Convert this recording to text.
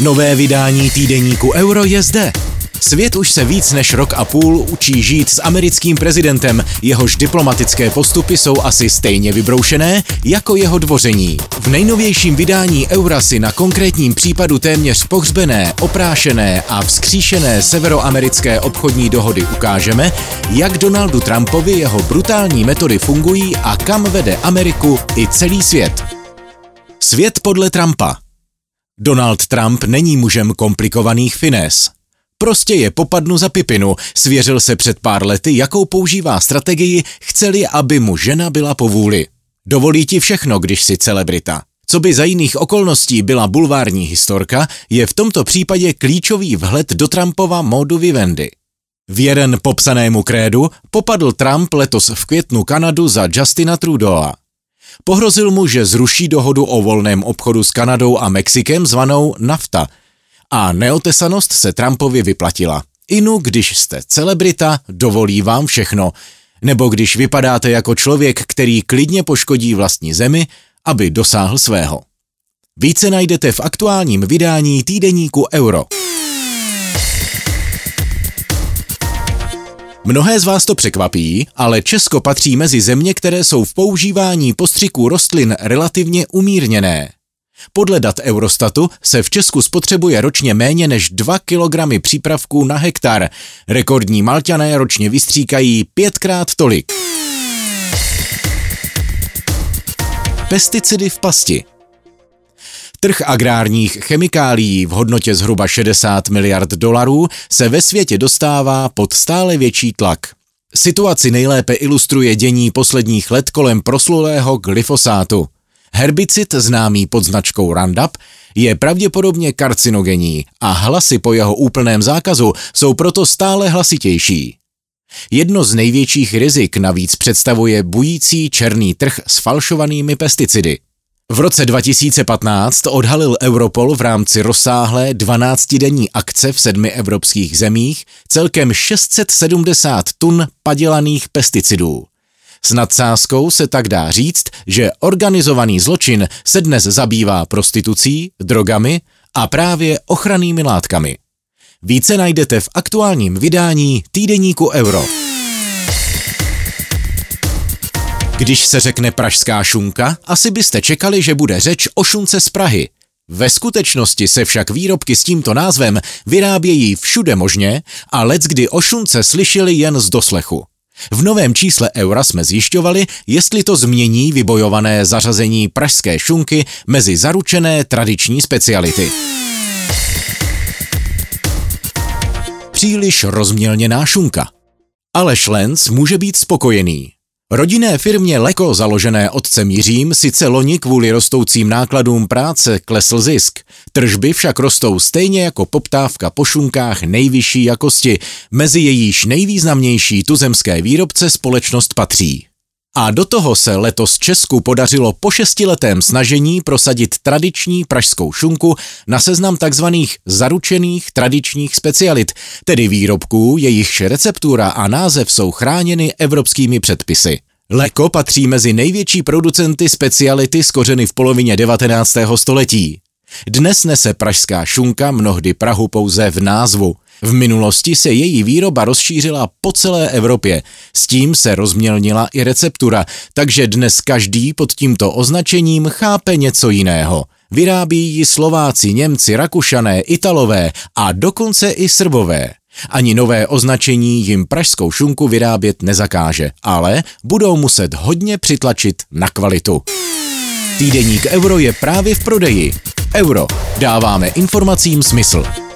Nové vydání týdeníku Euro je zde. Svět už se víc než rok a půl učí žít s americkým prezidentem, jehož diplomatické postupy jsou asi stejně vybroušené jako jeho dvoření. V nejnovějším vydání Eura si na konkrétním případu téměř pohřbené, oprášené a vzkříšené severoamerické obchodní dohody ukážeme, jak Donaldu Trumpovi jeho brutální metody fungují a kam vede Ameriku i celý svět. Svět podle Trumpa – Donald Trump není mužem komplikovaných finés. Prostě je popadnu za pipinu, svěřil se před pár lety, jakou používá strategii, chceli, aby mu žena byla po vůli. Dovolí ti všechno, když si celebrita. Co by za jiných okolností byla bulvární historka, je v tomto případě klíčový vhled do Trumpova módu vivendy. Věren popsanému krédu popadl Trump letos v květnu Kanadu za Justina Trudeau. Pohrozil mu, že zruší dohodu o volném obchodu s Kanadou a Mexikem zvanou NAFTA. A neotesanost se Trumpovi vyplatila. Inu, když jste celebrita, dovolí vám všechno. Nebo když vypadáte jako člověk, který klidně poškodí vlastní zemi, aby dosáhl svého. Více najdete v aktuálním vydání týdeníku Euro. Mnohé z vás to překvapí, ale Česko patří mezi země, které jsou v používání postřiků rostlin relativně umírněné. Podle dat Eurostatu se v Česku spotřebuje ročně méně než 2 kg přípravků na hektar. Rekordní Malťané ročně vystříkají pětkrát tolik. Pesticidy v pasti – Trh agrárních chemikálií v hodnotě zhruba 60 miliard dolarů se ve světě dostává pod stále větší tlak. Situaci nejlépe ilustruje dění posledních let kolem proslulého glyfosátu. Herbicid známý pod značkou Roundup je pravděpodobně karcinogenní a hlasy po jeho úplném zákazu jsou proto stále hlasitější. Jedno z největších rizik navíc představuje bující černý trh s falšovanými pesticidy. V roce 2015 odhalil Europol v rámci rozsáhlé 12-denní akce v sedmi evropských zemích celkem 670 tun padělaných pesticidů. S nadsázkou se tak dá říct, že organizovaný zločin se dnes zabývá prostitucí, drogami a právě ochrannými látkami. Více najdete v aktuálním vydání týdeníku Euro. Když se řekne pražská šunka, asi byste čekali, že bude řeč o šunce z Prahy. Ve skutečnosti se však výrobky s tímto názvem vyrábějí všude možně a kdy o šunce slyšeli jen z doslechu. V novém čísle Eura jsme zjišťovali, jestli to změní vybojované zařazení pražské šunky mezi zaručené tradiční speciality. Příliš rozmělněná šunka. Ale Lenz může být spokojený. Rodinné firmě Leko, založené otcem Jiřím, sice loni kvůli rostoucím nákladům práce klesl zisk. Tržby však rostou stejně jako poptávka po šunkách nejvyšší jakosti, mezi jejíž nejvýznamnější tuzemské výrobce společnost patří. A do toho se letos Česku podařilo po šestiletém snažení prosadit tradiční pražskou šunku na seznam takzvaných zaručených tradičních specialit, tedy výrobků, jejichž receptura a název jsou chráněny evropskými předpisy. Leko patří mezi největší producenty speciality skořeny v polovině 19. století. Dnes nese pražská šunka mnohdy Prahu pouze v názvu. V minulosti se její výroba rozšířila po celé Evropě. S tím se rozmělnila i receptura, takže dnes každý pod tímto označením chápe něco jiného. Vyrábí ji Slováci, Němci, Rakušané, Italové a dokonce i Srbové. Ani nové označení jim pražskou šunku vyrábět nezakáže, ale budou muset hodně přitlačit na kvalitu. Týdeník Euro je právě v prodeji. Euro. Dáváme informacím smysl.